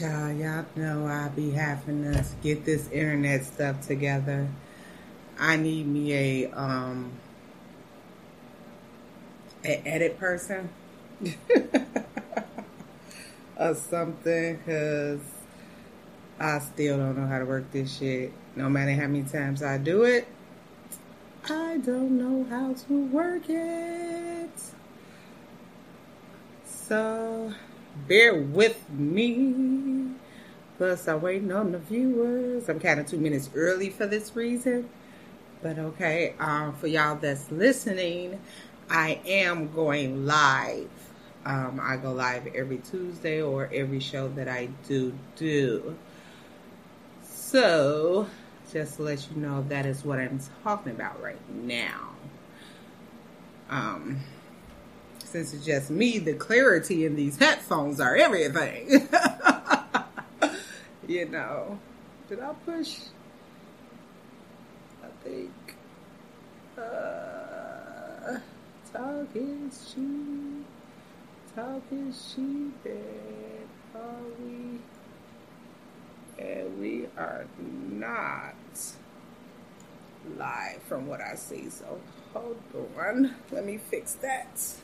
Right, y'all. Y'all know I be having to get this internet stuff together. I need me a um an edit person or something, cause I still don't know how to work this shit. No matter how many times I do it, I don't know how to work it. So bear with me. Plus, I'm waiting on the viewers. I'm kind of two minutes early for this reason. But okay, um, for y'all that's listening, I am going live. Um, I go live every Tuesday or every show that I do do. So, just to let you know, that is what I'm talking about right now. Um, since it's just me, the clarity in these headphones are everything. you know. Did I push? I think. Uh, talk is cheap. Talk is cheap. And are we? And we are not live from what I see. So hold on. Let me fix that.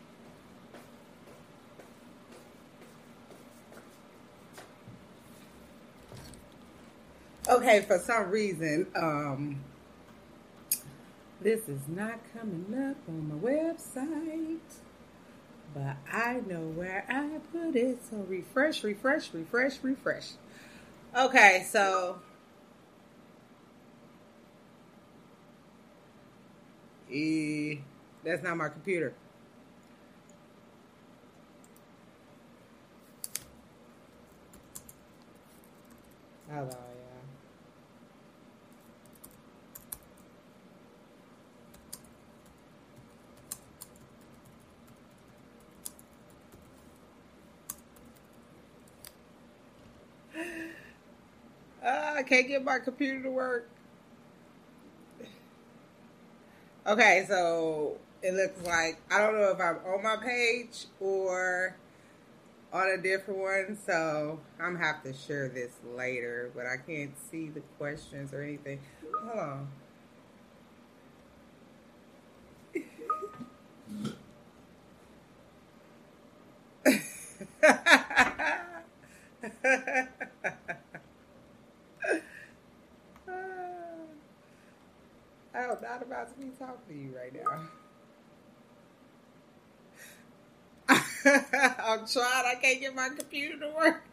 Okay, for some reason, um, this is not coming up on my website, but I know where I put it. So refresh, refresh, refresh, refresh. Okay, so. E that's not my computer. Hello, yeah. Uh, I can't get my computer to work. Okay, so it looks like I don't know if I'm on my page or on a different one, so I'm gonna have to share this later, but I can't see the questions or anything. Hold on. I'm not about to you right now. I'm trying. I can't get my computer to work.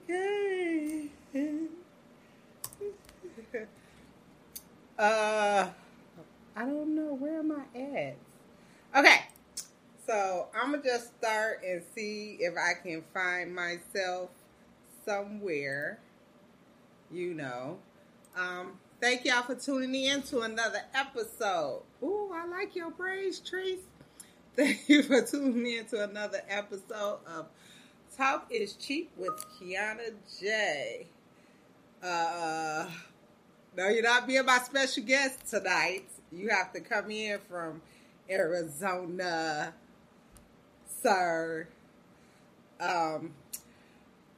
okay. uh, I don't know where am I at. Okay, so I'm gonna just start and see if I can find myself somewhere you know. Um, thank y'all for tuning in to another episode. Ooh, I like your praise, Trees. Thank you for tuning in to another episode of Talk is Cheap with Kiana J. Uh, no, you're not being my special guest tonight. You have to come in from Arizona, sir. Um,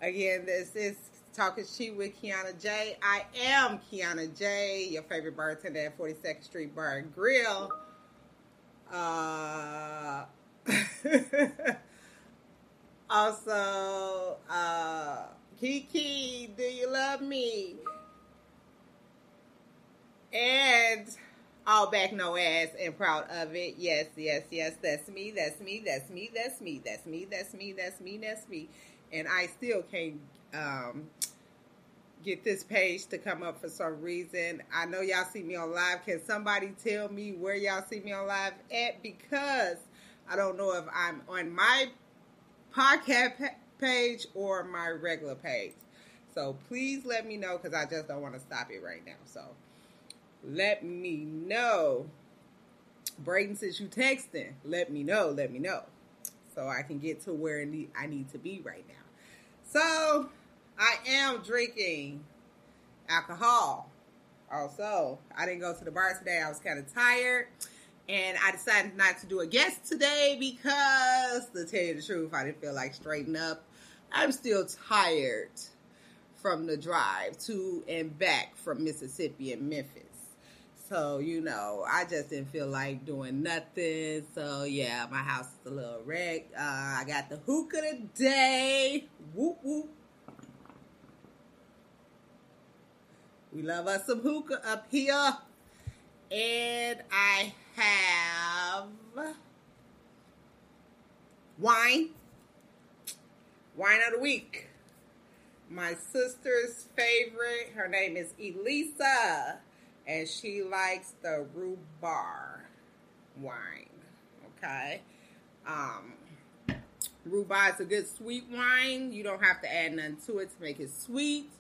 again, this is Talking Cheap with Kiana J. I am Kiana J, your favorite bartender at 42nd Street Bar and Grill. Uh, also, uh, Kiki, do you love me? And all back, no ass, and proud of it. Yes, yes, yes, that's me, that's me, that's me, that's me, that's me, that's me, that's me, that's me. And I still can't um, get this page to come up for some reason. I know y'all see me on live. Can somebody tell me where y'all see me on live at? Because I don't know if I'm on my podcast page or my regular page. So please let me know because I just don't want to stop it right now. So let me know. Brayden, since you texting, let me know. Let me know. So I can get to where I need to be right now. So I am drinking alcohol. Also, I didn't go to the bar today. I was kind of tired. And I decided not to do a guest today because, to tell you the truth, I didn't feel like straightening up. I'm still tired from the drive to and back from Mississippi and Memphis. So, you know, I just didn't feel like doing nothing. So, yeah, my house is a little wrecked. Uh, I got the hookah today. Whoop, whoop. We love us some hookah up here. And I have wine. Wine of the week. My sister's favorite. Her name is Elisa. And she likes the rhubarb wine. Okay. Um, rhubarb is a good sweet wine. You don't have to add nothing to it to make it sweet.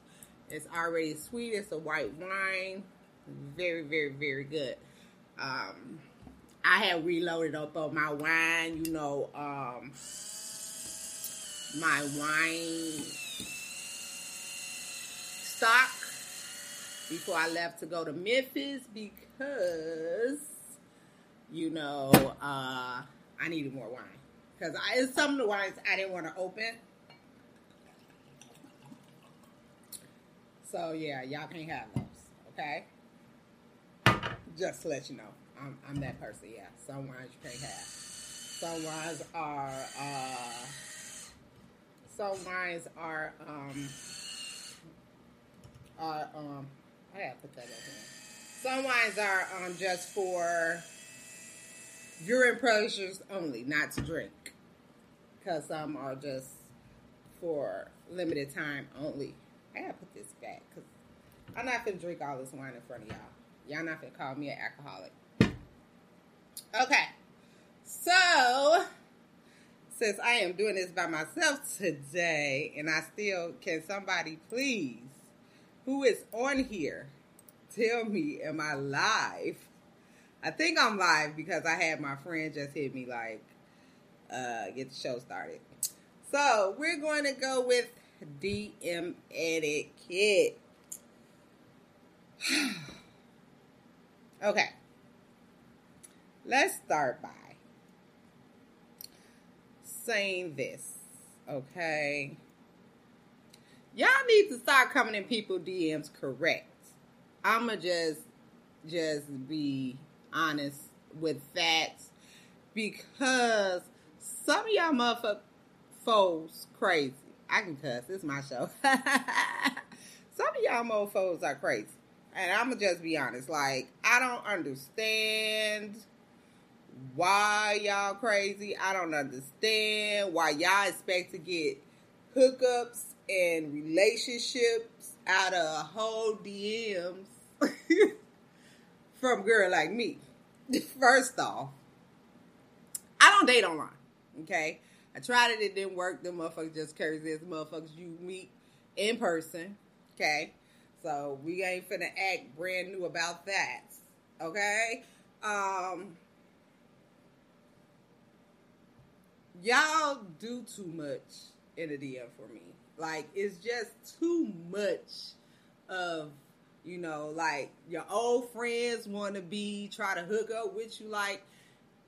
It's already sweet. It's a white wine. Very, very, very good. Um, I have reloaded up on my wine. You know, um, my wine stock before I left to go to Memphis because, you know, uh, I needed more wine. Because it's some of the wines I didn't want to open. So yeah, y'all can't have those. Okay. Just to let you know, I'm, I'm that person. Yeah, some wines you can't have. Some wines are uh, some wines are um are um I to put that. Some wines are um just for urine pleasures only, not to drink. Because some are just for limited time only. I gotta put this back because I'm not gonna drink all this wine in front of y'all. Y'all not gonna call me an alcoholic. Okay, so since I am doing this by myself today, and I still can somebody please who is on here tell me am I live? I think I'm live because I had my friend just hit me like uh get the show started. So we're going to go with DM etiquette. okay. Let's start by saying this, okay? Y'all need to start coming in people DMs correct. I'ma just just be honest with that because some of y'all motherfuckers foes crazy. I can cuss. It's my show. Some of y'all mofos are crazy. And I'm going to just be honest. Like, I don't understand why y'all crazy. I don't understand why y'all expect to get hookups and relationships out of whole DMs from girl like me. First off, I don't date online. Okay. I tried it, it didn't work. The motherfuckers just crazy as motherfuckers you meet in person. Okay. So we ain't finna act brand new about that. Okay. Um y'all do too much in a DM for me. Like it's just too much of you know, like your old friends want to be try to hook up with you. Like,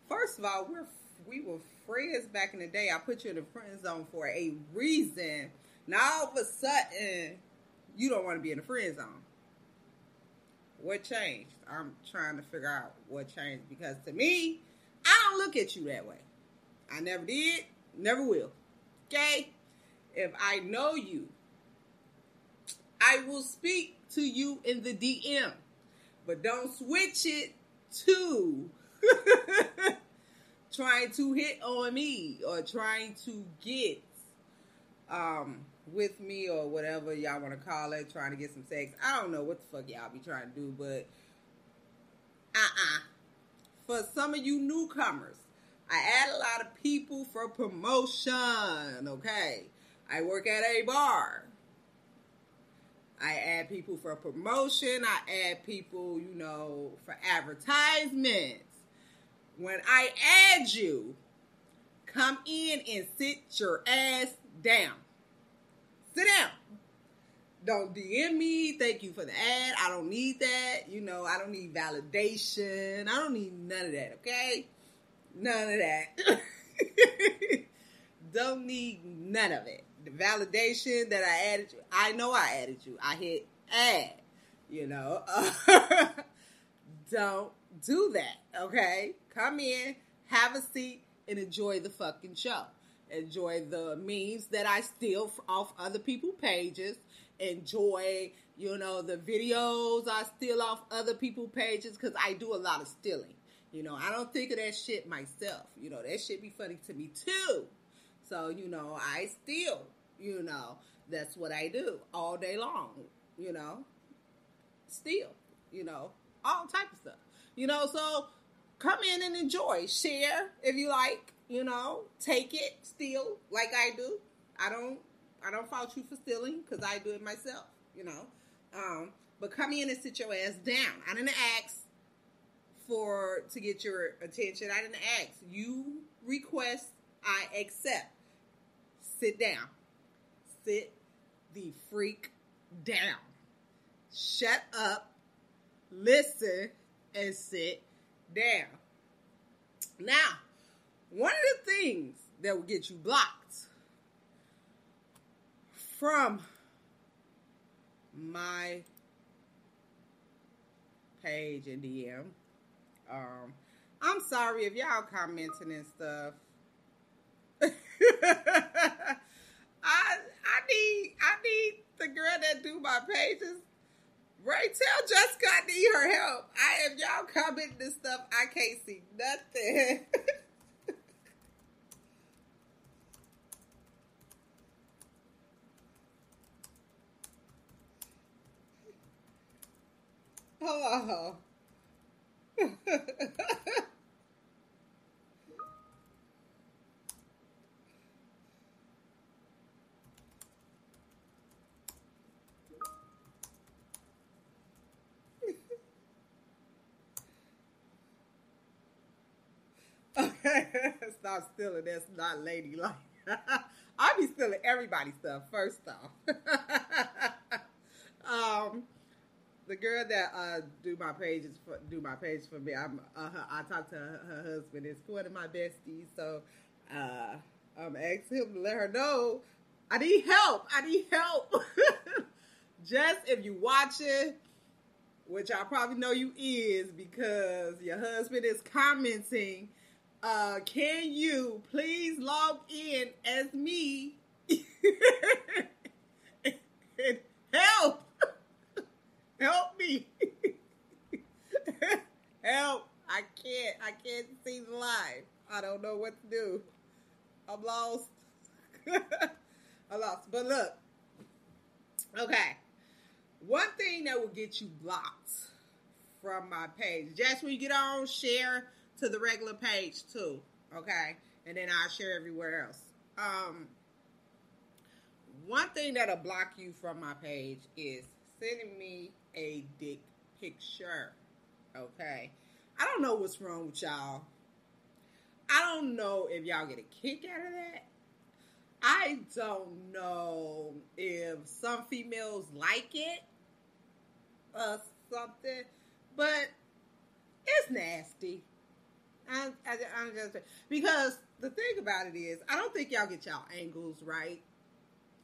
first of all, we're we were friends back in the day. I put you in the friend zone for a reason. Now all of a sudden, you don't want to be in the friend zone. What changed? I'm trying to figure out what changed because to me, I don't look at you that way. I never did, never will. Okay? If I know you, I will speak to you in the DM, but don't switch it to trying to hit on me or trying to get um with me or whatever y'all want to call it, trying to get some sex. I don't know what the fuck y'all be trying to do, but uh-uh. For some of you newcomers, I add a lot of people for promotion, okay? I work at a bar. I add people for promotion. I add people, you know, for advertisements. When I add you, come in and sit your ass down. Sit down. Don't DM me. Thank you for the ad. I don't need that. You know, I don't need validation. I don't need none of that, okay? None of that. don't need none of it. The validation that I added you, I know I added you. I hit add, you know. don't do that, okay? Come in, have a seat, and enjoy the fucking show. Enjoy the memes that I steal off other people's pages. Enjoy, you know, the videos I steal off other people's pages because I do a lot of stealing. You know, I don't think of that shit myself. You know, that shit be funny to me too. So, you know, I steal, you know, that's what I do all day long, you know, steal, you know, all type of stuff. You know, so come in and enjoy. Share if you like, you know, take it, steal like I do. I don't I don't fault you for stealing because I do it myself, you know. Um, but come in and sit your ass down. I didn't ask for to get your attention. I didn't ask. You request, I accept. Sit down. Sit the freak down. Shut up, listen, and sit down. Now, one of the things that will get you blocked from my page and DM. Um, I'm sorry if y'all commenting and stuff. I need I need the girl that do my pages. Right, tell Jessica I need her help. I if y'all commenting this stuff, I can't see nothing. Oh. Stop stealing. That's not ladylike. I be stealing everybody's stuff. First off, um, the girl that uh, do my pages for do my page for me. I'm uh, I talk to her, her, husband. It's one of my besties, so uh, I'm asking him to let her know I need help. I need help. Just if you watching, which I probably know you is because your husband is commenting uh, can you please log in as me and help? help me. help. I can't. I can't see the live. I don't know what to do. I'm lost. I'm lost. But look. Okay. One thing that will get you blocked from my page. Just when you get on, share to the regular page too. Okay. And then I'll share everywhere else. Um, one thing that'll block you from my page is sending me a dick picture. Okay. I don't know what's wrong with y'all. I don't know if y'all get a kick out of that. I don't know if some females like it or something, but it's nasty. I, I, I'm just because the thing about it is, I don't think y'all get y'all angles right.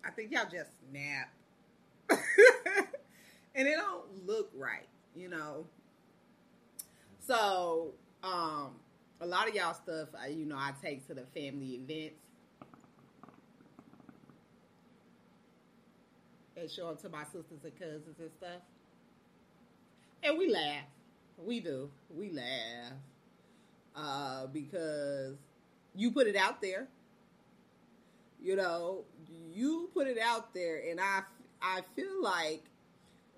I think y'all just snap, and it don't look right, you know. So, um, a lot of y'all stuff, I, you know, I take to the family events and show them to my sisters and cousins and stuff, and we laugh. We do. We laugh uh, because you put it out there. You know, you put it out there, and I I feel like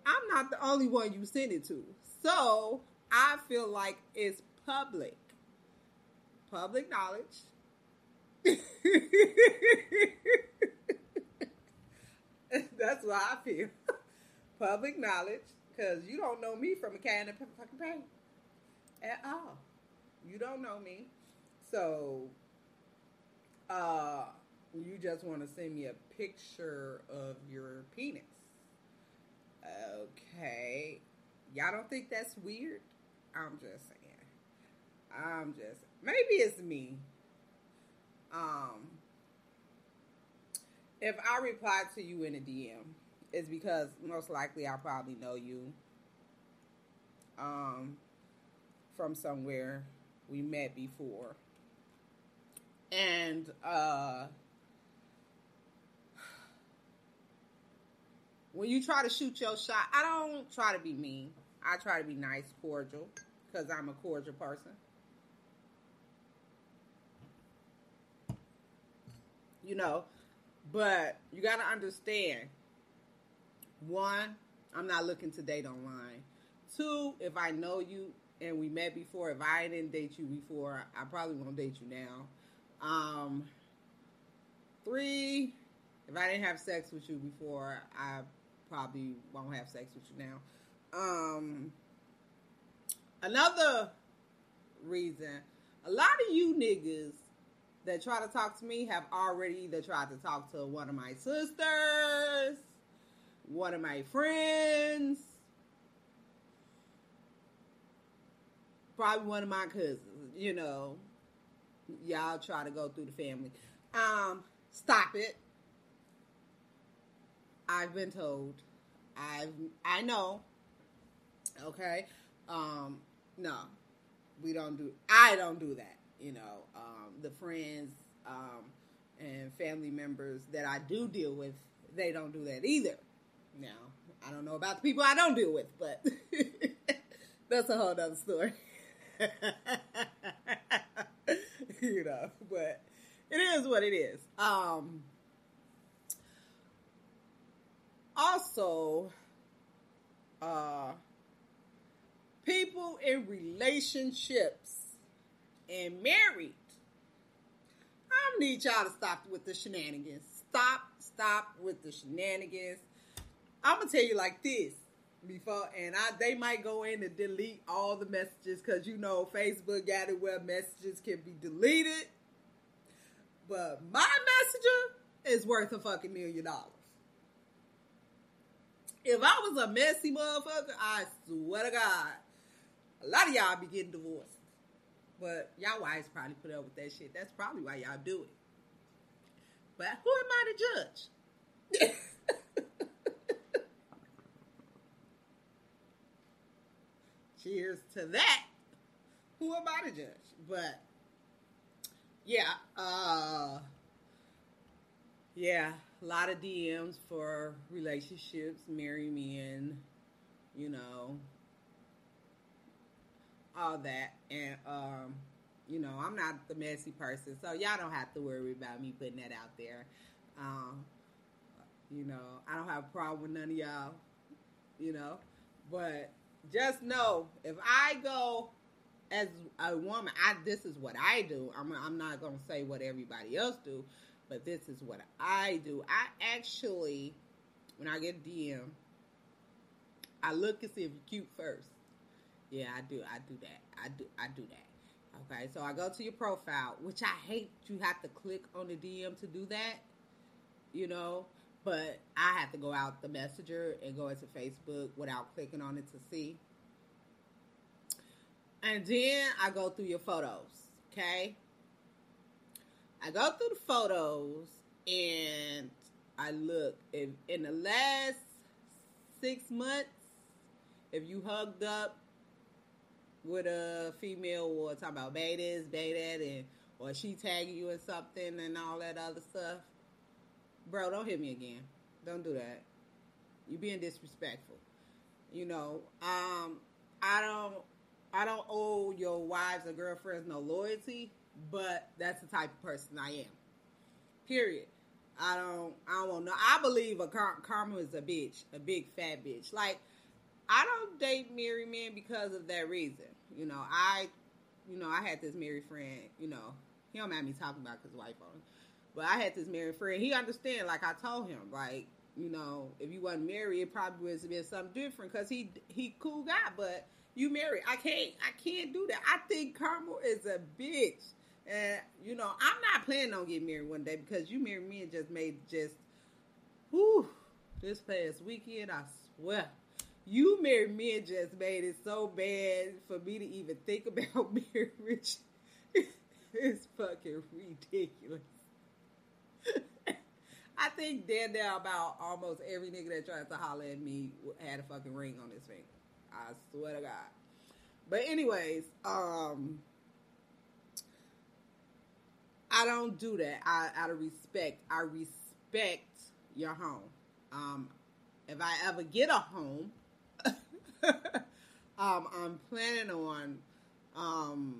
I'm not the only one you send it to. So I feel like it's public, public knowledge. That's what I feel. public knowledge, because you don't know me from a can of fucking paint at all. You don't know me. So, uh, you just want to send me a picture of your penis. Okay. Y'all don't think that's weird? I'm just saying. I'm just maybe it's me. Um if I reply to you in a DM, it's because most likely I probably know you um from somewhere we met before. And uh when you try to shoot your shot, I don't try to be mean. I try to be nice, cordial, because I'm a cordial person. You know, but you got to understand one, I'm not looking to date online. Two, if I know you and we met before, if I didn't date you before, I probably won't date you now. Um, three, if I didn't have sex with you before, I probably won't have sex with you now. Um, another reason, a lot of you niggas that try to talk to me have already either tried to talk to one of my sisters, one of my friends, probably one of my cousins, you know. Y'all try to go through the family. Um, stop it. I've been told. I've I know. Okay. Um, no. We don't do I don't do that, you know. Um, the friends um and family members that I do deal with, they don't do that either. Now, I don't know about the people I don't deal with, but that's a whole other story. you know, but it is what it is. Um, also, uh, people in relationships and married, I need y'all to stop with the shenanigans. Stop, stop with the shenanigans. I'm gonna tell you like this before, and I they might go in and delete all the messages because you know Facebook got it where messages can be deleted. But my messenger is worth a fucking million dollars. If I was a messy motherfucker, I swear to God, a lot of y'all be getting divorced. But y'all wives probably put up with that shit. That's probably why y'all do it. But who am I to judge? Cheers to that. Who am I to judge? But yeah, uh yeah, a lot of DMs for relationships, marry men, you know, all that. And um, you know, I'm not the messy person, so y'all don't have to worry about me putting that out there. Um, you know, I don't have a problem with none of y'all, you know, but just know if I go as a woman, I this is what I do. I'm I'm not gonna say what everybody else do, but this is what I do. I actually, when I get a DM, I look and see if you're cute first. Yeah, I do. I do that. I do. I do that. Okay, so I go to your profile, which I hate you have to click on the DM to do that, you know, but I have to go out the messenger and go into Facebook without clicking on it to see. And then I go through your photos, okay? I go through the photos and I look if in the last six months, if you hugged up with a female or talk about betas, beta, and or she tagging you in something and all that other stuff, bro, don't hit me again. Don't do that. You're being disrespectful. You know, um, I don't I don't owe your wives or girlfriends no loyalty, but that's the type of person I am. Period. I don't. I don't no. I believe a karma is a bitch, a big fat bitch. Like I don't date married men because of that reason. You know, I, you know, I had this married friend. You know, he don't mind me talking about his wife on, but I had this married friend. He understand. Like I told him, like you know, if you wasn't married, it probably would have been something different because he he cool guy, but you married. I can't I can't do that. I think Carmel is a bitch. And you know, I'm not planning on getting married one day because you married me and just made just whew this past weekend, I swear. You married me and just made it so bad for me to even think about marriage. it's fucking ridiculous. I think damn now about almost every nigga that tries to holler at me had a fucking ring on his finger. I swear to God. But anyways, um I don't do that. I out of respect. I respect your home. Um if I ever get a home, um, I'm planning on um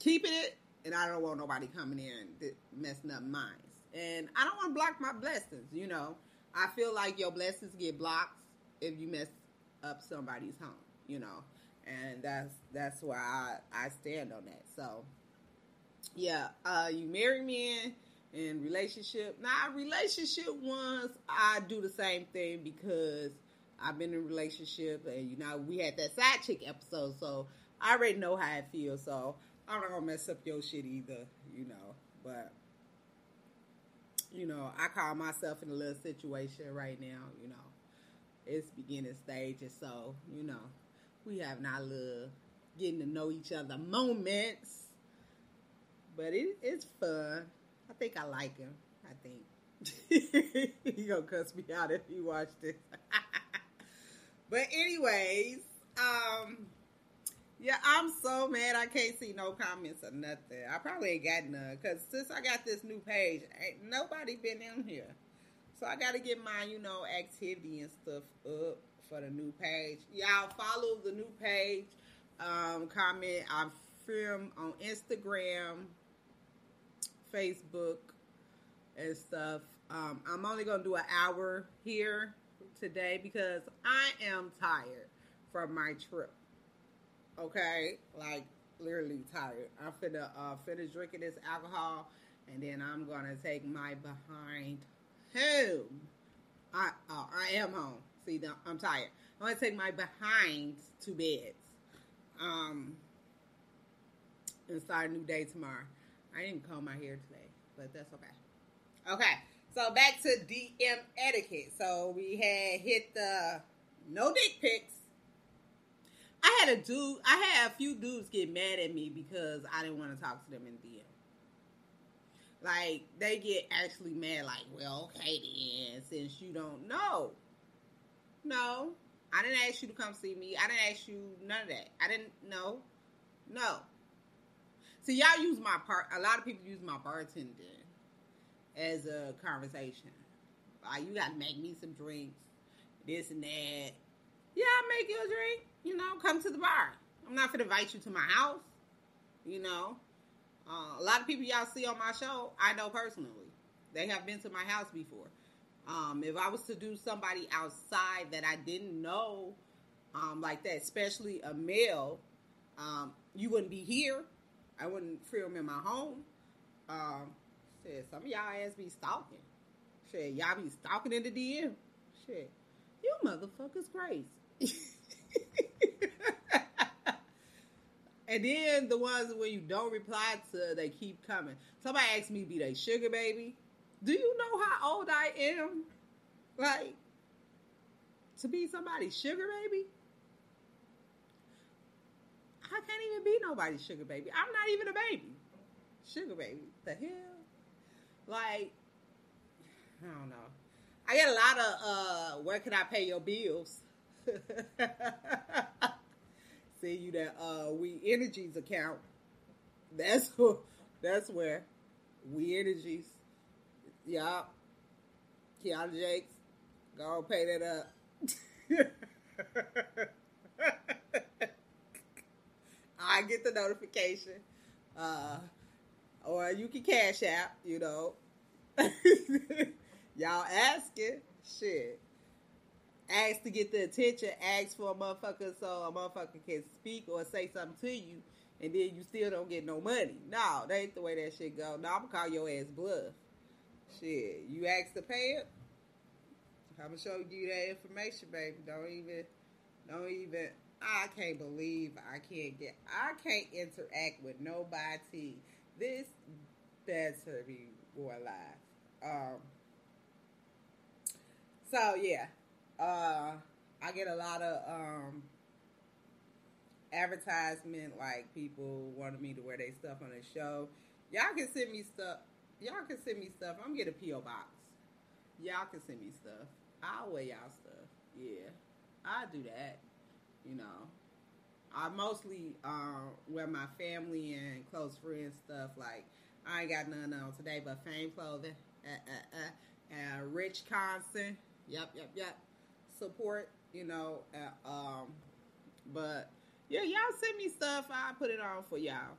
keeping it and I don't want nobody coming in and messing up mine. And I don't want to block my blessings, you know. I feel like your blessings get blocked if you mess up somebody's home, you know. And that's that's why I, I stand on that. So yeah, uh you marry me in relationship. Now relationship ones I do the same thing because I've been in a relationship and you know we had that side chick episode, so I already know how it feels, so I'm not gonna mess up your shit either, you know. But you know, I call myself in a little situation right now, you know. It's beginning stages, so, you know, we have our little getting to know each other moments. But it, it's fun. I think I like him. I think. he gonna cuss me out if he watched this. but anyways, um yeah, I'm so mad I can't see no comments or nothing. I probably ain't got none because since I got this new page, ain't nobody been in here. So I got to get my, you know, activity and stuff up for the new page. Y'all follow the new page. Um, comment. I film on Instagram, Facebook, and stuff. Um, I'm only gonna do an hour here today because I am tired from my trip okay? Like literally tired. I'm finna uh, finish drinking this alcohol, and then I'm gonna take my behind home. I uh, I am home. See, I'm tired. I'm gonna take my behind to bed. Um, and start a new day tomorrow. I didn't comb my hair today, but that's okay. Okay, so back to DM etiquette. So we had hit the no dick pics I had a dude. I had a few dudes get mad at me because I didn't want to talk to them in DM. Like they get actually mad. Like, well, okay then, since you don't know. No, I didn't ask you to come see me. I didn't ask you none of that. I didn't know. No. See, y'all use my part. A lot of people use my bartending as a conversation. Like, you got to make me some drinks, this and that. Yeah, I'll make you a drink you know, come to the bar. I'm not gonna invite you to my house. You know, uh, a lot of people y'all see on my show, I know personally. They have been to my house before. Um, if I was to do somebody outside that I didn't know, um, like that, especially a male, um, you wouldn't be here. I wouldn't film in my home. Um, said some of y'all ass be stalking. Shit, y'all be stalking in the DM. Shit, you motherfuckers crazy. And then the ones when you don't reply to, they keep coming. Somebody asked me, "Be they sugar baby?" Do you know how old I am? Like to be somebody's sugar baby? I can't even be nobody's sugar baby. I'm not even a baby. Sugar baby. The hell? Like, I don't know. I get a lot of uh where can I pay your bills? See you that uh We Energies account. That's who, that's where We Energies. Yup. Keanu Jakes. Go pay that up. I get the notification. Uh, or you can cash out, you know. Y'all asking. Shit. Ask to get the attention. Ask for a motherfucker so a motherfucker can speak or say something to you. And then you still don't get no money. No, that ain't the way that shit go. No, I'm gonna call your ass bluff. Shit. You ask to pay it? I'm gonna show you that information, baby. Don't even, don't even. I can't believe I can't get. I can't interact with nobody. This better be more alive. Um. So yeah, uh, I get a lot of um advertisement, like people wanted me to wear their stuff on the show. Y'all can send me stuff. Y'all can send me stuff. I'm getting a PO box. Y'all can send me stuff. I'll wear y'all stuff. Yeah, I do that. You know, I mostly uh, wear my family and close friends stuff. Like I ain't got none on today, but Fame Clothing, uh, uh, uh, and Rich Constant. Yep, yep, yep. Support. You know, uh, um, but yeah, y'all send me stuff. I put it on for y'all.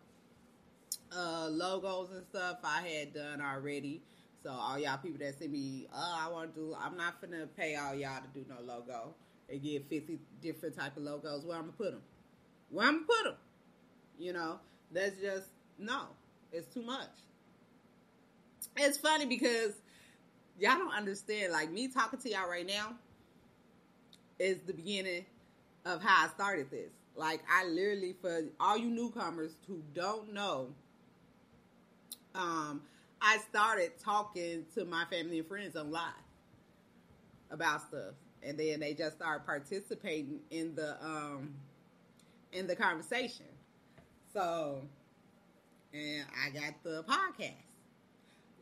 Uh, logos and stuff I had done already. So all y'all people that send me, oh, I want to do, I'm not finna pay all y'all to do no logo. They get 50 different type of logos. Where I'm gonna put them? Where I'm gonna put them? You know, that's just no. It's too much. It's funny because y'all don't understand. Like me talking to y'all right now is the beginning of how I started this. Like I literally, for all you newcomers who don't know, um, I started talking to my family and friends on live about stuff, and then they just started participating in the um in the conversation. So, and I got the podcast.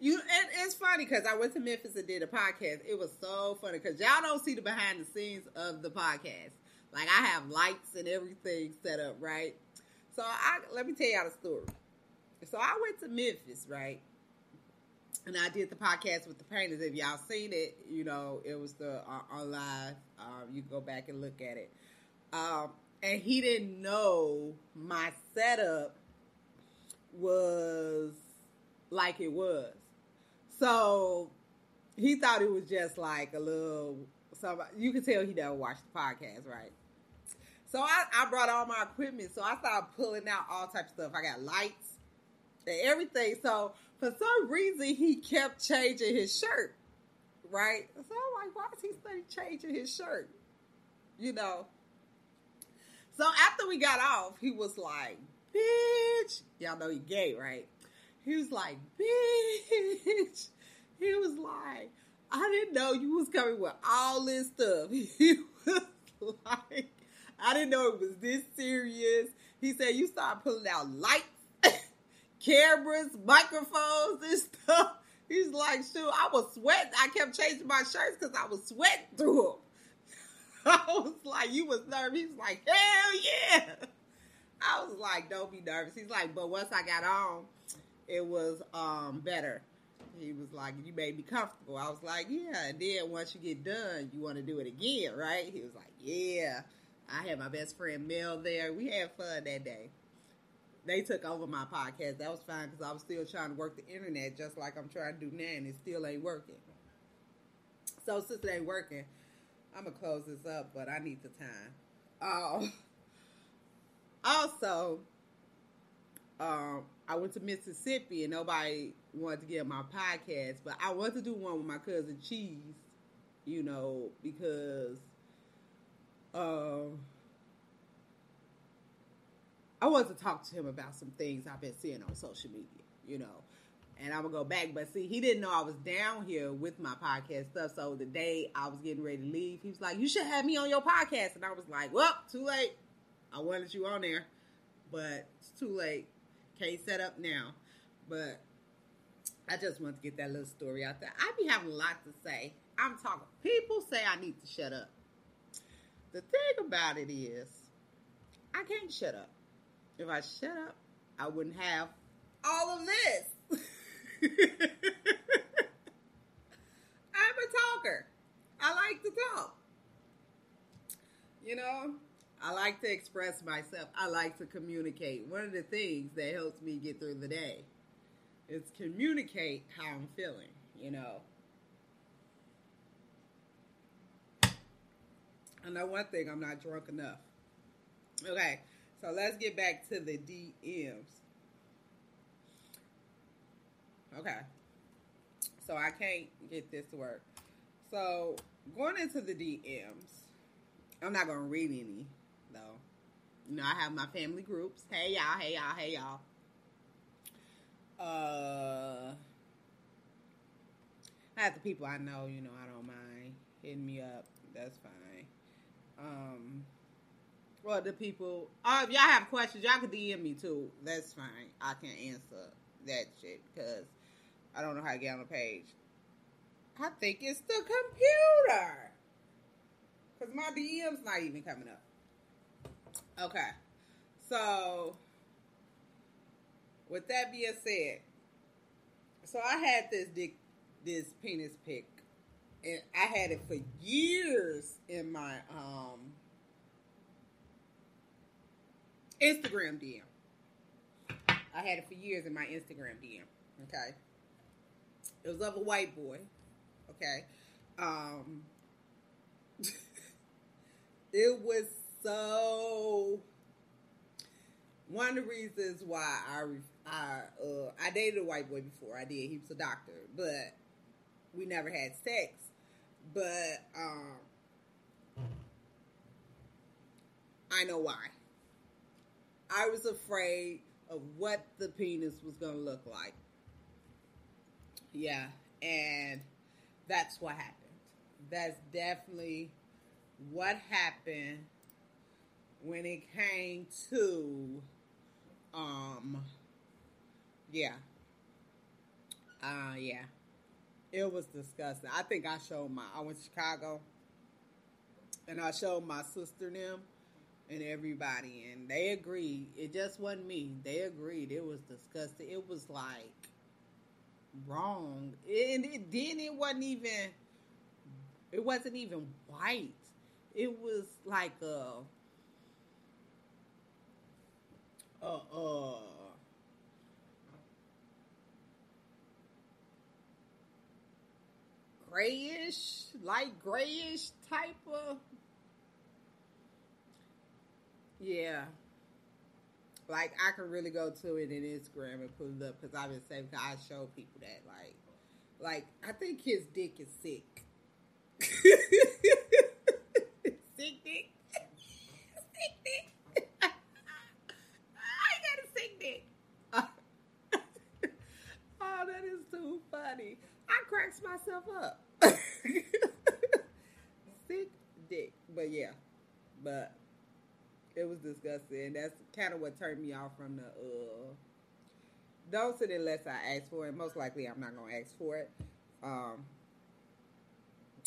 You and it's funny because I went to Memphis and did a podcast. It was so funny because y'all don't see the behind the scenes of the podcast. Like I have lights and everything set up, right? So I let me tell y'all the story. So I went to Memphis, right? and I did the podcast with the painters. If y'all seen it, you know it was the uh, on live. Um, you go back and look at it. Um, and he didn't know my setup was like it was. So he thought it was just like a little. So you can tell he never watched the podcast, right? So I, I brought all my equipment. So I started pulling out all types of stuff. I got lights and everything. So for some reason he kept changing his shirt, right? So I'm like, why is he study changing his shirt? You know. So after we got off, he was like, bitch. Y'all know he gay, right? He was like, bitch. He was like, I didn't know you was coming with all this stuff. He was like, I didn't know it was this serious. He said, you start pulling out lights cameras, microphones, and stuff. He's like, shoot, I was sweating. I kept changing my shirts because I was sweating through them. I was like, you was nervous. He's like, hell yeah. I was like, don't be nervous. He's like, but once I got on, it was um better. He was like, you made me comfortable. I was like, yeah. And then once you get done, you want to do it again, right? He was like, yeah. I had my best friend Mel there. We had fun that day they took over my podcast. That was fine because I was still trying to work the internet just like I'm trying to do now, and it still ain't working. So since it ain't working, I'm gonna close this up, but I need the time. Um, also, um, I went to Mississippi and nobody wanted to get my podcast, but I wanted to do one with my cousin Cheese, you know, because um I want to talk to him about some things I've been seeing on social media, you know. And I'm gonna go back, but see, he didn't know I was down here with my podcast stuff. So the day I was getting ready to leave, he was like, "You should have me on your podcast," and I was like, "Well, too late. I wanted you on there, but it's too late. Set up now." But I just want to get that little story out there. I be having a lot to say. I'm talking. People say I need to shut up. The thing about it is, I can't shut up. If I shut up, I wouldn't have all of this. I'm a talker. I like to talk. You know, I like to express myself. I like to communicate. One of the things that helps me get through the day is communicate how I'm feeling, you know. I know one thing, I'm not drunk enough. Okay, so let's get back to the DMs. Okay. So I can't get this to work. So going into the DMs, I'm not gonna read any. You know, I have my family groups. Hey y'all, hey y'all, hey y'all. Uh I have the people I know, you know, I don't mind hitting me up. That's fine. Um well the people uh, if y'all have questions, y'all can DM me too. That's fine. I can answer that shit because I don't know how to get on the page. I think it's the computer. Because my DM's not even coming up. Okay. So, with that being said, so I had this dick, this penis pic, and I had it for years in my um Instagram DM. I had it for years in my Instagram DM. Okay. It was of a white boy. Okay. Um it was so one of the reasons why I I uh I dated a white boy before I did. He was a doctor but we never had sex. But um I know why. I was afraid of what the penis was going to look like. Yeah, and that's what happened. That's definitely what happened when it came to um yeah. Uh yeah. It was disgusting. I think I showed my I went to Chicago and I showed my sister them and everybody and they agreed. It just wasn't me. They agreed. It was disgusting. It was like wrong. And it then it wasn't even it wasn't even white. It was like a uh uh. Grayish, light grayish type of yeah. Like I could really go to it in Instagram and pull it up because I've been saying I show people that like, like I think his dick is sick dick. sick dick. I got a sick dick. oh, that is too funny. I cracks myself up. sick dick. But yeah. But it was disgusting. And that's kind of what turned me off from the uh don't sit unless I ask for it. Most likely I'm not gonna ask for it. Um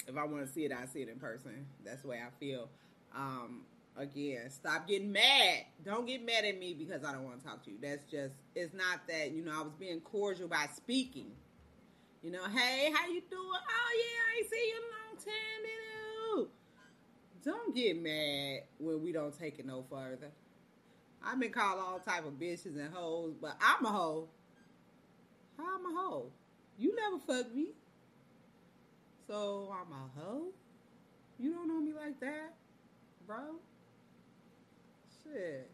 if I want to see it, I see it in person. That's the way I feel. Um again, stop getting mad. Don't get mad at me because I don't want to talk to you. That's just it's not that, you know, I was being cordial by speaking. You know, hey, how you doing? Oh yeah, I ain't seen you in a long time, don't get mad when we don't take it no further. I've been called all type of bitches and hoes, but I'm a hoe. How I'm a hoe? You never fucked me. So I'm a hoe? You don't know me like that, bro? Shit.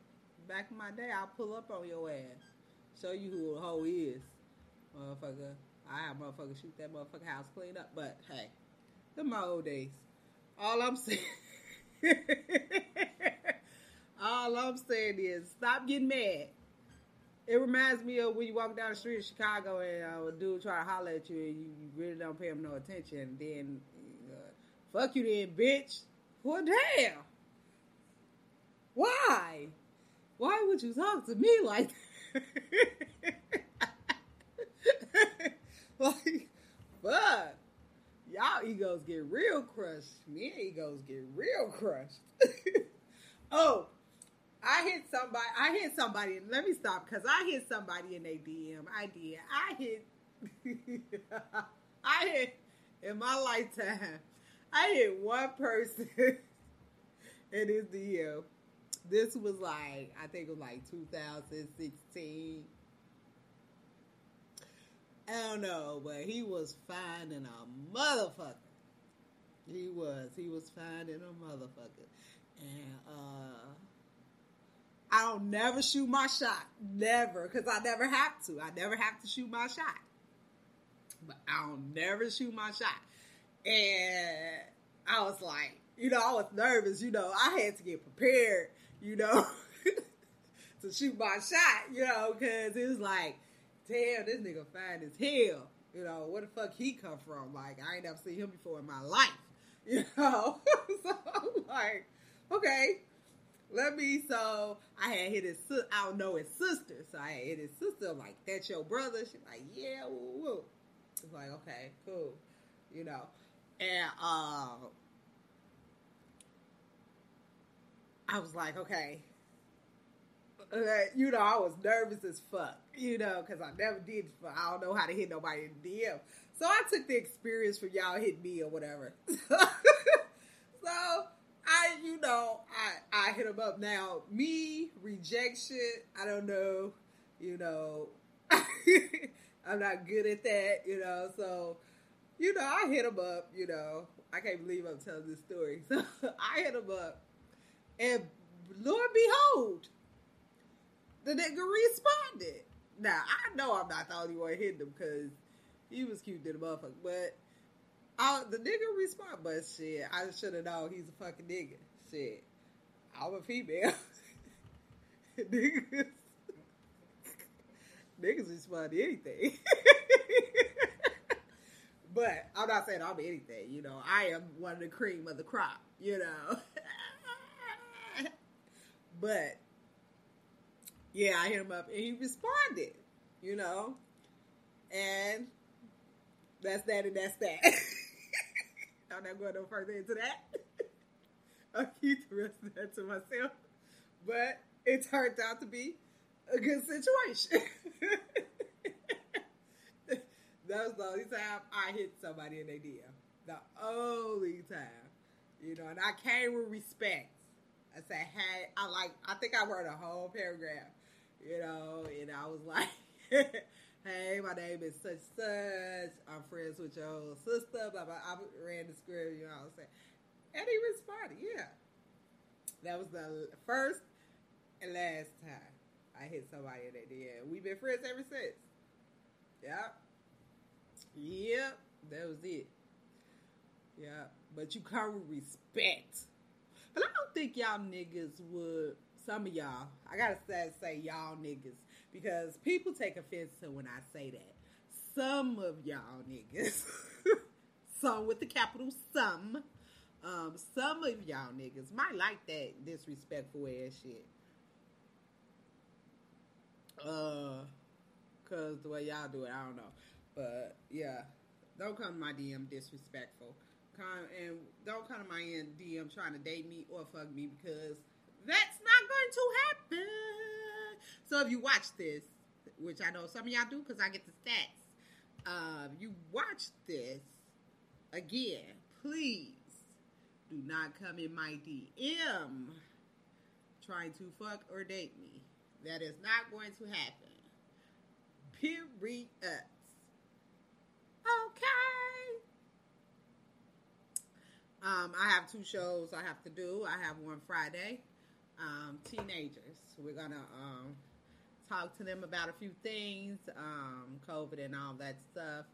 Back in my day, I'll pull up on your ass. Show you who a hoe is. Motherfucker. I have motherfucker shoot that motherfucker house clean up. But hey, the my old days. All I'm saying All I'm saying is stop getting mad. It reminds me of when you walk down the street in Chicago and uh, a dude try to holler at you and you, you really don't pay him no attention. Then, uh, fuck you then, bitch. The hell? Why? Why would you talk to me like that? like, fuck. Y'all egos get real crushed. Me egos get real crushed. oh, I hit somebody. I hit somebody. Let me stop because I hit somebody in a DM. I did. I hit. I hit in my lifetime. I hit one person in his DM. This was like I think it was like 2016. I don't know, but he was finding a motherfucker. He was. He was finding a motherfucker, and uh I don't never shoot my shot. Never. Because I never have to. I never have to shoot my shot. But I don't never shoot my shot. And I was like, you know, I was nervous, you know, I had to get prepared, you know, to shoot my shot, you know, because it was like, damn, this nigga fine as hell. You know, where the fuck he come from? Like, I ain't never seen him before in my life. You know? so I'm like, okay, let me. So I had hit his. I don't know his sister. So I had hit his sister. I'm like, that's your brother. She's like, yeah. Woo, woo. It's like, okay, cool. You know, and uh, I was like, okay. You know, I was nervous as fuck, you know, because I never did. I don't know how to hit nobody in the DM. So I took the experience from y'all hit me or whatever. so I, you know, I, I hit him up now. Me, rejection, I don't know, you know, I'm not good at that, you know, so, you know, I hit him up, you know, I can't believe I'm telling this story. So I hit him up, and Lord behold, the nigga responded. Now, I know I'm not the only one hitting him because he was cute to the motherfucker, but I, the nigga respond, but shit, I should have known he's a fucking nigga. Shit, I'm a female. niggas, niggas respond to anything. but I'm not saying I'm anything. You know, I am one of the cream of the crop. You know, but yeah, I hit him up and he responded. You know, and that's that and that's that. I'm not going no further into that. I'll keep the rest of that to myself. But it turned out to be a good situation. that was the only time I hit somebody in their DM. The only time. You know, and I came with respect. I said, hey, I like, I think I wrote a whole paragraph, you know, and I was like, hey, my name is such such. I'm friends with your sister. Blah blah. I ran the script. You know what I'm saying? And he responded, yeah. That was the first and last time I hit somebody in that DM. We've been friends ever since. Yep. Yep. That was it. Yeah. But you come with respect. But I don't think y'all niggas would. Some of y'all, I gotta say, say y'all niggas because people take offense to when I say that. Some of y'all niggas, some with the capital some, um, some of y'all niggas might like that disrespectful ass shit. Uh, cause the way y'all do it, I don't know, but yeah, don't come to my DM disrespectful. Come and don't come to my DM trying to date me or fuck me because that's not going to happen. So if you watch this, which I know some of y'all do because I get the stats, um, you watch this again, please do not come in my DM trying to fuck or date me. That is not going to happen. Period. Okay. Um, I have two shows I have to do. I have one Friday. Um, teenagers. We're gonna um, talk to them about a few things, um, COVID and all that stuff.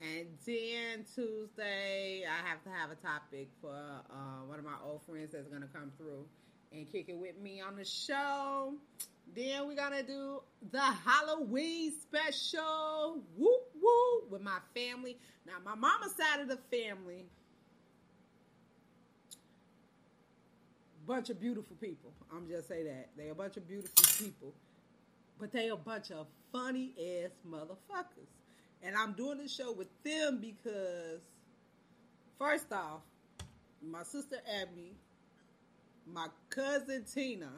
And then Tuesday, I have to have a topic for uh, one of my old friends that's going to come through and kick it with me on the show. Then we're gonna do the Halloween special. Whoop whoop with my family. Now my mama's side of the family. Bunch of beautiful people. I'm just say that. They a bunch of beautiful people. But they a bunch of funny ass motherfuckers. And I'm doing this show with them because first off, my sister Abby, my cousin Tina,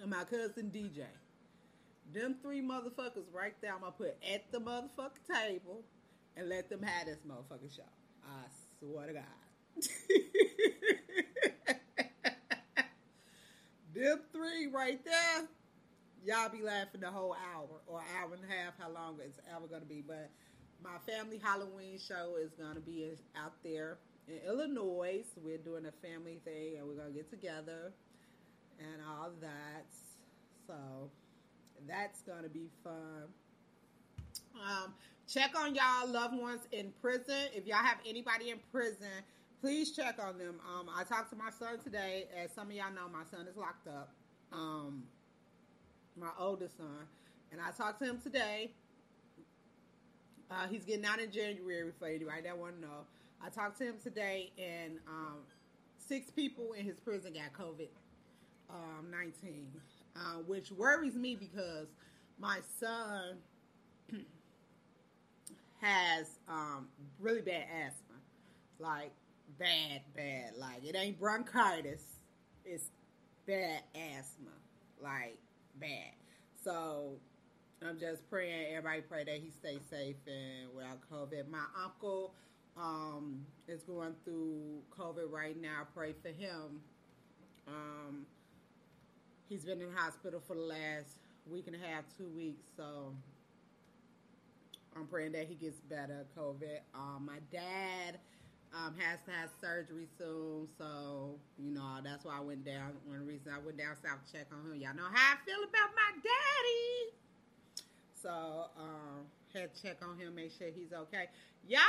and my cousin DJ. Them three motherfuckers right there, I'm gonna put at the motherfucking table and let them have this motherfucking show. I swear to God. them three right there, y'all be laughing the whole hour or hour and a half, how long it's ever gonna be. But my family Halloween show is gonna be out there in Illinois. So we're doing a family thing and we're gonna get together and all that. So that's gonna be fun. Um, check on y'all loved ones in prison. If y'all have anybody in prison, please check on them. Um, I talked to my son today. As some of y'all know, my son is locked up. Um, my oldest son, and I talked to him today. Uh, he's getting out in January for anybody that want to know. I talked to him today, and um, six people in his prison got COVID um, 19, uh, which worries me because my son has um, really bad asthma. Like, bad, bad. Like, it ain't bronchitis, it's bad asthma. Like, bad. So, I'm just praying, everybody pray that he stays safe and without COVID. My uncle um, is going through COVID right now. Pray for him. Um, he's been in hospital for the last week and a half, two weeks. So I'm praying that he gets better. COVID. Um, my dad um, has to have surgery soon, so you know that's why I went down. One reason I went down south to check on him. Y'all know how I feel about my daddy. So um, had to check on him, make sure he's okay. Y'all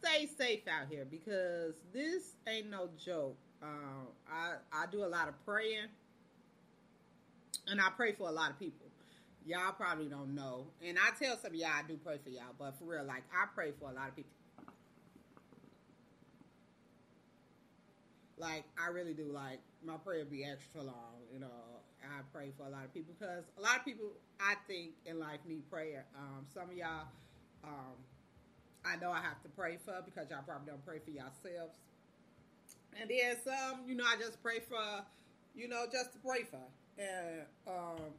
stay safe out here because this ain't no joke. Um, I I do a lot of praying and I pray for a lot of people. Y'all probably don't know. And I tell some y'all I do pray for y'all, but for real, like I pray for a lot of people. Like I really do. Like my prayer be extra long. You know, I pray for a lot of people because a lot of people I think in life need prayer. Um, some of y'all, um, I know I have to pray for because y'all probably don't pray for yourselves. And then some, you know, I just pray for, you know, just to pray for. And um,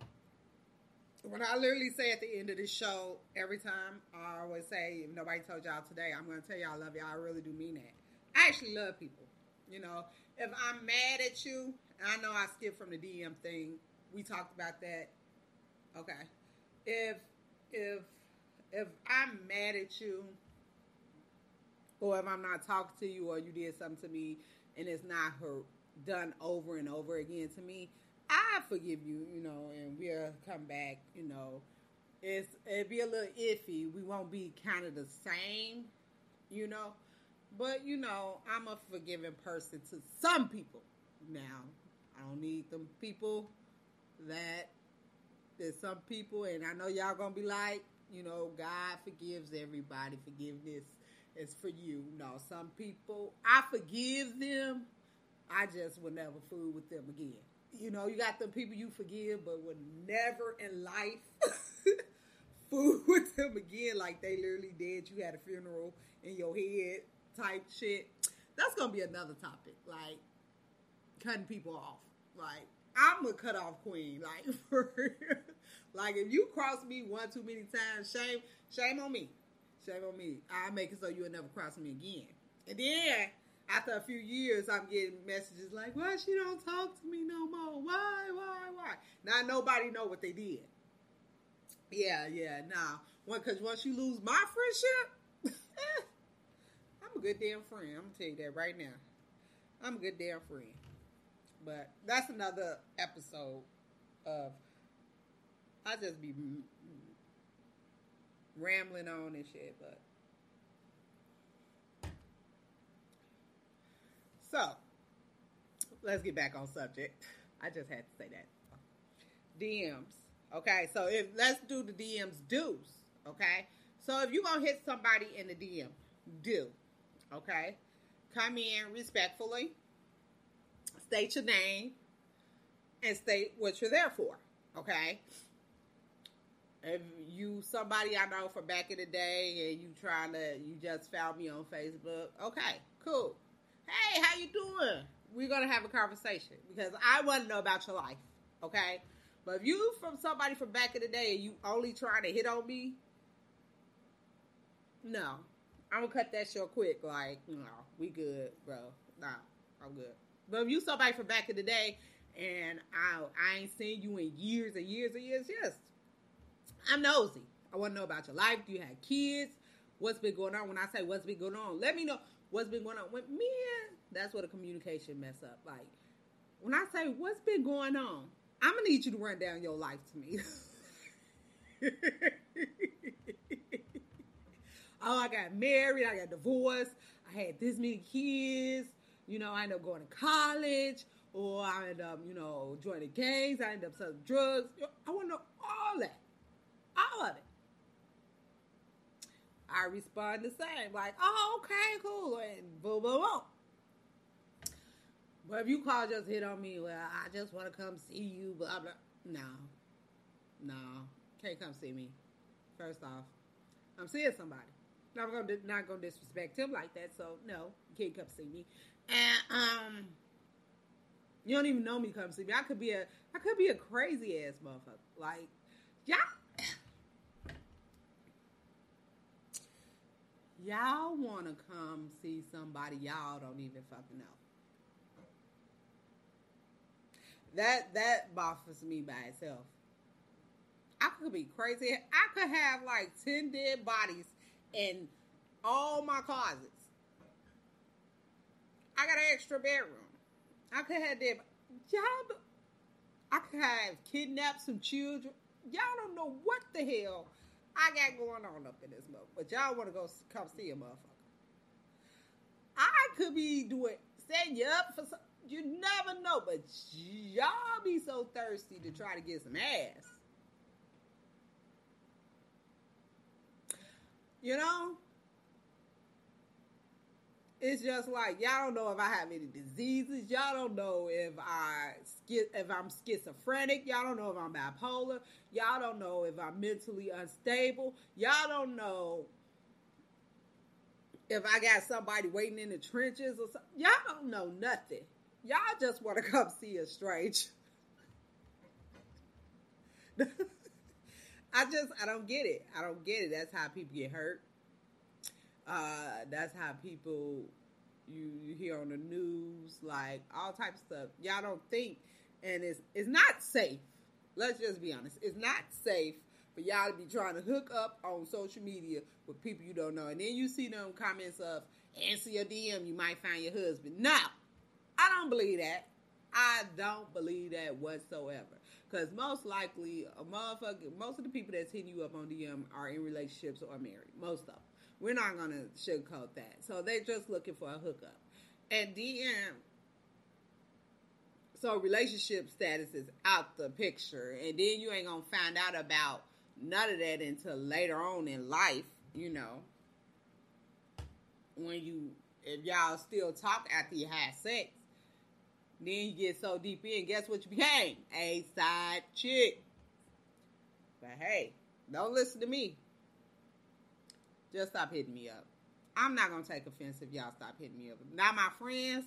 when I literally say at the end of this show, every time I always say, if nobody told y'all today, I'm going to tell y'all I love y'all. I really do mean that. I actually love people. You know, if I'm mad at you, I know I skipped from the DM thing. We talked about that. Okay. If if if I'm mad at you, or if I'm not talking to you, or you did something to me, and it's not her done over and over again to me, I forgive you, you know, and we'll come back, you know. It's it'd be a little iffy. We won't be kind of the same, you know. But you know, I'm a forgiving person to some people. Now, I don't need them people that there's some people and I know y'all gonna be like, you know, God forgives everybody. Forgiveness is for you. No, some people I forgive them. I just will never fool with them again you know, you got the people you forgive, but would never in life fool with them again. Like they literally dead. You had a funeral in your head type shit. That's gonna be another topic. Like cutting people off. Like I'm a cut off queen. Like for like if you cross me one too many times, shame, shame on me. Shame on me. I make it so you'll never cross me again. And then after a few years, I'm getting messages like, "Why she don't talk to me no more? Why, why, why?" Now nobody know what they did. Yeah, yeah. Now, one because once you lose my friendship, good damn friend. I'm gonna tell you that right now. I'm a good damn friend. But that's another episode of I just be rambling on and shit, but. So, let's get back on subject. I just had to say that. DMs. Okay, so if let's do the DMs dues. Okay, so if you're gonna hit somebody in the DM, do. Okay, come in respectfully, state your name, and state what you're there for. Okay. If you somebody I know from back in the day and you trying to you just found me on Facebook, okay, cool. Hey, how you doing? We're gonna have a conversation because I want to know about your life, okay? But if you from somebody from back in the day and you only trying to hit on me, no, I'm gonna cut that short quick. Like, you no, we good, bro. Nah, I'm good. But if you somebody from back in the day and I I ain't seen you in years and years and years, yes, I'm nosy. I want to know about your life. Do you have kids? What's been going on? When I say what's been going on, let me know what's been going on with me. That's what a communication mess up. Like when I say what's been going on, I'm gonna need you to run down your life to me. oh, I got married, I got divorced, I had this many kids, you know, I ended up going to college, or I ended up, you know, joining gangs, I ended up selling drugs. I want to know all that. All of it. I respond the same, like, oh, okay, cool, and boom, boom, boom. But if you call just hit on me, well, I just want to come see you, blah, blah. No. No. Can't come see me. First off, I'm seeing somebody. I'm gonna not gonna disrespect him like that, so no, you can't come see me. And um, you don't even know me. Come see me. I could be a I could be a crazy ass motherfucker. Like y'all, y'all want to come see somebody y'all don't even fucking know. That that bothers me by itself. I could be crazy. I could have like ten dead bodies in all my closets. I got an extra bedroom. I could have dead. Y'all, I could have kidnapped some children. Y'all don't know what the hell I got going on up in this mother. But y'all want to go come see a motherfucker. I could be doing setting you up for some. You never know, but y'all be so thirsty to try to get some ass. You know? It's just like y'all don't know if I have any diseases. Y'all don't know if I if I'm schizophrenic. Y'all don't know if I'm bipolar. Y'all don't know if I'm mentally unstable. Y'all don't know if I got somebody waiting in the trenches or something. Y'all don't know nothing. Y'all just want to come see a strange. I just I don't get it. I don't get it. That's how people get hurt. Uh, that's how people you, you hear on the news, like all types of stuff. Y'all don't think, and it's it's not safe. Let's just be honest. It's not safe for y'all to be trying to hook up on social media with people you don't know, and then you see them comments of answer your DM, you might find your husband. No, I don't believe that. I don't believe that whatsoever. Because most likely, a motherfucker, most of the people that's hitting you up on DM are in relationships or married. Most of them. We're not going to sugarcoat that. So they're just looking for a hookup. And DM, so relationship status is out the picture. And then you ain't going to find out about none of that until later on in life, you know. When you, if y'all still talk after you had sex then you get so deep in, guess what you became? A side chick. But hey, don't listen to me. Just stop hitting me up. I'm not gonna take offense if y'all stop hitting me up. Not my friends,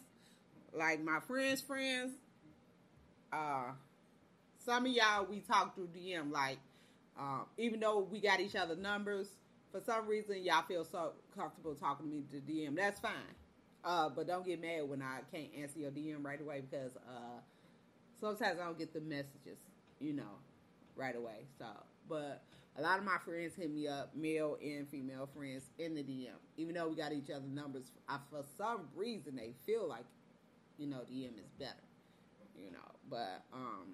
like my friends' friends. Uh, some of y'all we talk through DM. Like, uh, even though we got each other numbers, for some reason y'all feel so comfortable talking to me to DM. That's fine. Uh, but don't get mad when I can't answer your DM right away because uh, sometimes I don't get the messages, you know, right away. So, but a lot of my friends hit me up, male and female friends, in the DM. Even though we got each other numbers, I, for some reason they feel like, you know, DM is better, you know. But um,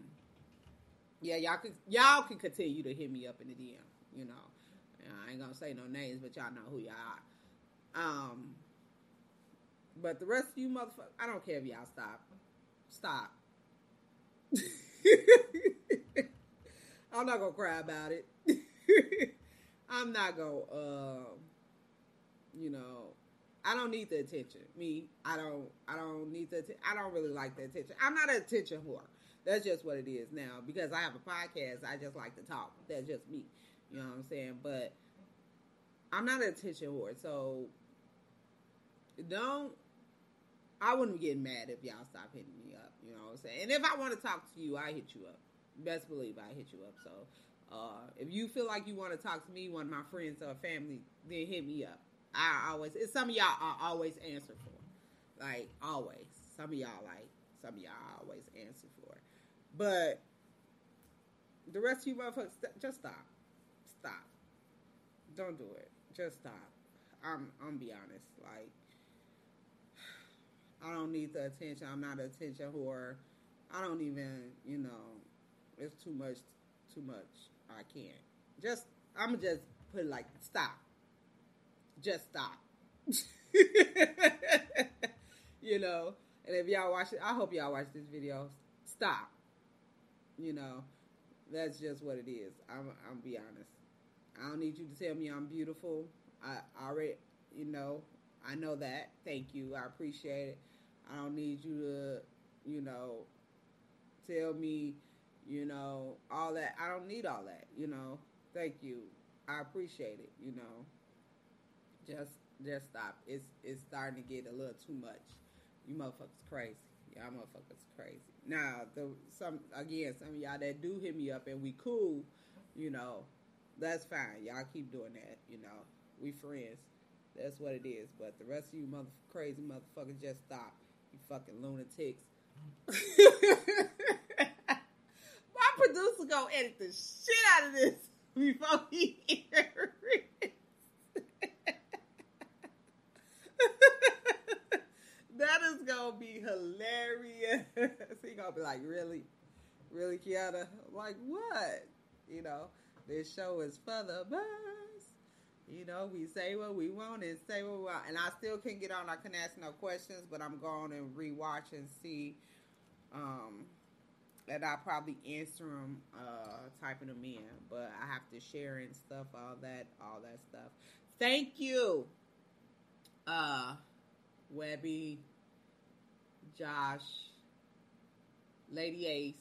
yeah, y'all can y'all can continue to hit me up in the DM, you know. I ain't gonna say no names, but y'all know who y'all are. Um, but the rest of you motherfuckers, I don't care if y'all stop. Stop. I'm not gonna cry about it. I'm not gonna, um, you know, I don't need the attention. Me, I don't. I don't need the. I don't really like the attention. I'm not an attention whore. That's just what it is now. Because I have a podcast, I just like to talk. That's just me. You know what I'm saying? But I'm not an attention whore, so don't. I wouldn't get mad if y'all stop hitting me up. You know what I'm saying? And if I want to talk to you, I hit you up. Best believe I hit you up. So uh, if you feel like you want to talk to me, one of my friends or family, then hit me up. I always, it's some of y'all I always answer for. Like, always. Some of y'all, like, some of y'all always answer for. But the rest of you motherfuckers, just stop. Stop. Don't do it. Just stop. I'm, I'm be honest. Like, I don't need the attention. I'm not an attention whore. I don't even, you know, it's too much, too much. I can't. Just, I'm just put like, stop just stop. you know, and if y'all watch it, I hope y'all watch this video. Stop. You know, that's just what it is. I'm, I'm be honest. I don't need you to tell me I'm beautiful. I already, you know, I know that. Thank you. I appreciate it. I don't need you to, you know, tell me, you know, all that. I don't need all that, you know. Thank you. I appreciate it, you know just just stop. It's it's starting to get a little too much. You motherfuckers crazy. Y'all motherfuckers crazy. Now the some again some of y'all that do hit me up and we cool, you know, that's fine. Y'all keep doing that. You know, we friends. That's what it is. But the rest of you mother crazy motherfuckers just stop. Fucking lunatics. My producer gonna edit the shit out of this before he hear it. that is gonna be hilarious. he gonna be like, really, really, Kiana? Like what? You know, this show is for the. You know, we say what we want and say what we want. And I still can't get on. I can ask no questions, but I'm going and rewatch and see. Um, and I'll probably answer them, uh, typing them in. But I have to share and stuff, all that, all that stuff. Thank you uh, Webby, Josh, Lady Ace,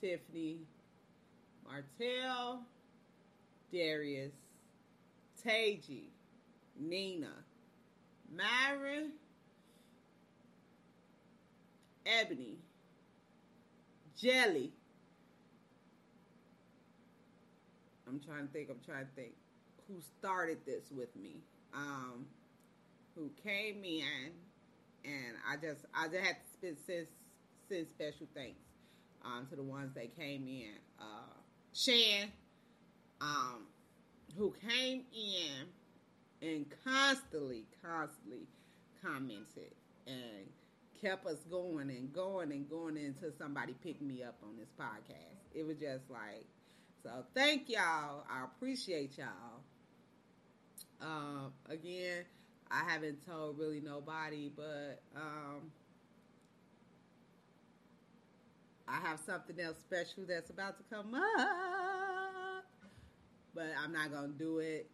Tiffany, Martell, Darius, Taji, Nina, Myron, Ebony, Jelly. I'm trying to think, I'm trying to think who started this with me um, who came in, and I just I just had to send, send special thanks um, to the ones that came in. Uh, Shan, um, who came in and constantly, constantly commented and kept us going and going and going until somebody picked me up on this podcast. It was just like, so thank y'all. I appreciate y'all. Um, again, I haven't told really nobody, but um, I have something else special that's about to come up, but I'm not gonna do it.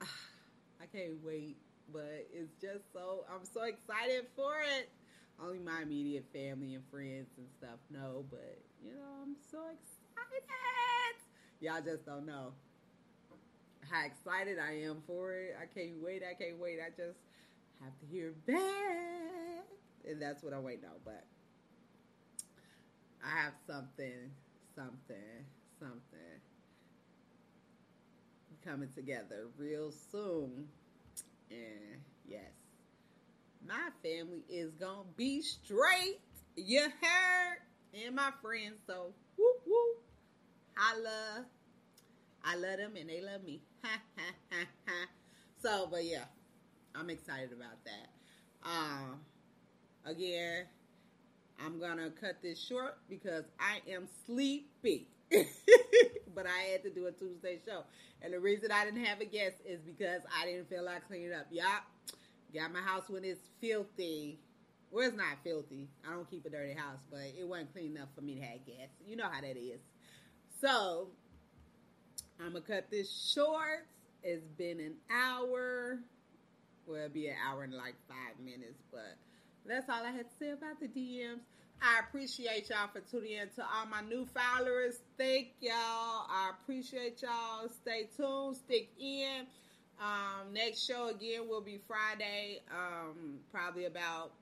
I can't wait, but it's just so I'm so excited for it. Only my immediate family and friends and stuff know, but you know I'm so excited. Y'all just don't know how excited I am for it. I can't wait. I can't wait. I just have to hear back. And that's what I'm waiting on. But I have something, something, something coming together real soon. And yes, my family is to be straight. You heard? And my friends. So, whoop, whoop. Holla. I love them and they love me. so, but yeah, I'm excited about that. Um, again, I'm gonna cut this short because I am sleepy. but I had to do a Tuesday show. And the reason I didn't have a guest is because I didn't feel like cleaning up. Y'all got my house when it's filthy. Well, it's not filthy. I don't keep a dirty house, but it wasn't clean enough for me to have guests. You know how that is. So I'm gonna cut this short. It's been an hour. Well, it'll be an hour and like five minutes, but that's all I had to say about the DMs. I appreciate y'all for tuning in to all my new followers. Thank y'all. I appreciate y'all. Stay tuned. Stick in. Um, next show again will be Friday, um, probably about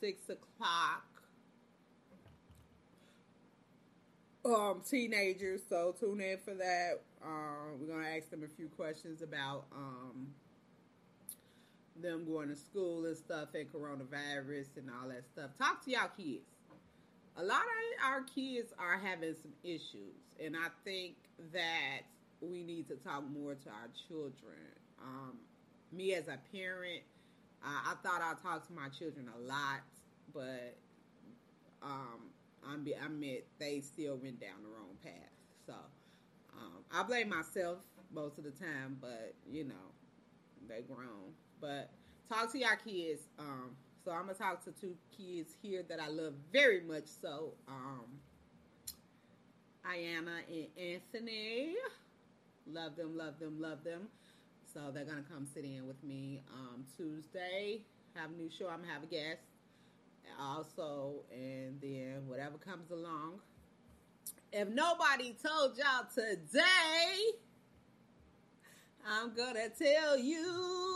six o'clock. Um, teenagers, so tune in for that. Um, we're gonna ask them a few questions about um them going to school and stuff and coronavirus and all that stuff. Talk to y'all kids. A lot of our kids are having some issues, and I think that we need to talk more to our children. Um, me as a parent, uh, I thought I talked to my children a lot, but um, I'm I admit they still went down the wrong path. So um, I blame myself most of the time, but you know they grown. But talk to your kids. Um, so I'm gonna talk to two kids here that I love very much. So, um, Ayana and Anthony, love them, love them, love them. So they're gonna come sit in with me um, Tuesday. Have a new show. I'm gonna have a guest also, and then whatever comes along. If nobody told y'all today, I'm gonna tell you,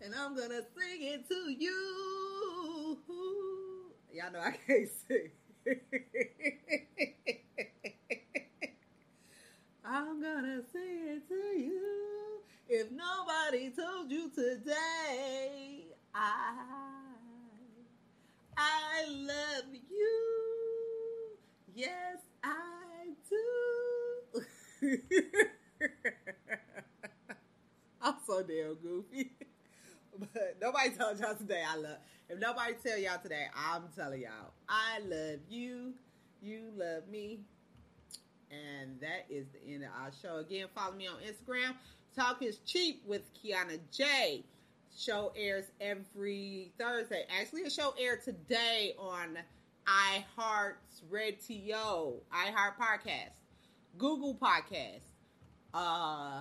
and I'm gonna sing it to you. Y'all know I can't sing. I'm gonna sing it to you. If nobody told you today, I I love you. Yes, I do. I'm so damn goofy. But nobody told y'all today I love. If nobody tell y'all today, I'm telling y'all I love you. You love me. And that is the end of our show. Again, follow me on Instagram. Talk is cheap with Kiana J. Show airs every Thursday. Actually, the show aired today on iHeart's Red TO, iHeart Podcast, Google Podcast. Uh,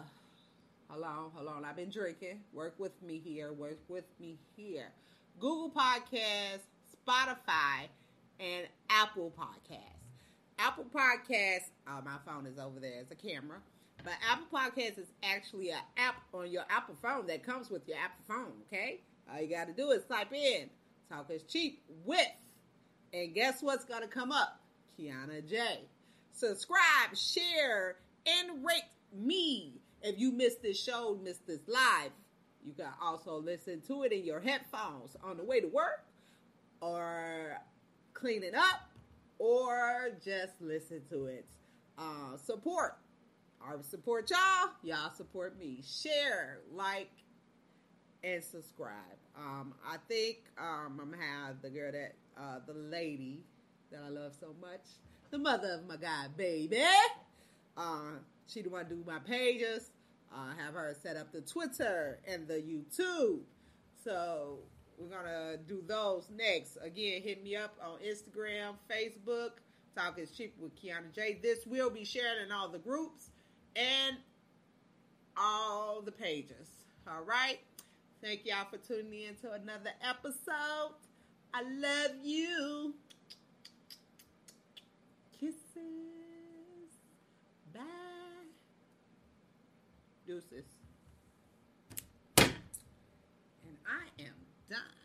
hold on, hold on. I've been drinking. Work with me here. Work with me here. Google Podcast, Spotify, and Apple Podcast. Apple Podcast, uh, my phone is over there as a camera. But Apple Podcast is actually an app on your Apple phone that comes with your Apple phone, okay? All you got to do is type in Talk is Cheap with, and guess what's going to come up? Kiana J. Subscribe, share, and rate me. If you missed this show, missed this live, you can also listen to it in your headphones on the way to work or cleaning up or just listen to it. Uh, support. I support y'all. Y'all support me. Share, like, and subscribe. Um, I think um, I'm gonna have the girl that, uh, the lady that I love so much, the mother of my guy, baby. Uh, she the one do my pages. Uh, have her set up the Twitter and the YouTube. So we're gonna do those next. Again, hit me up on Instagram, Facebook. Talk is cheap with Kiana J. This will be shared in all the groups and all the pages. All right. Thank y'all for tuning in to another episode. I love you. Kisses. Bye. Deuces. And I am done.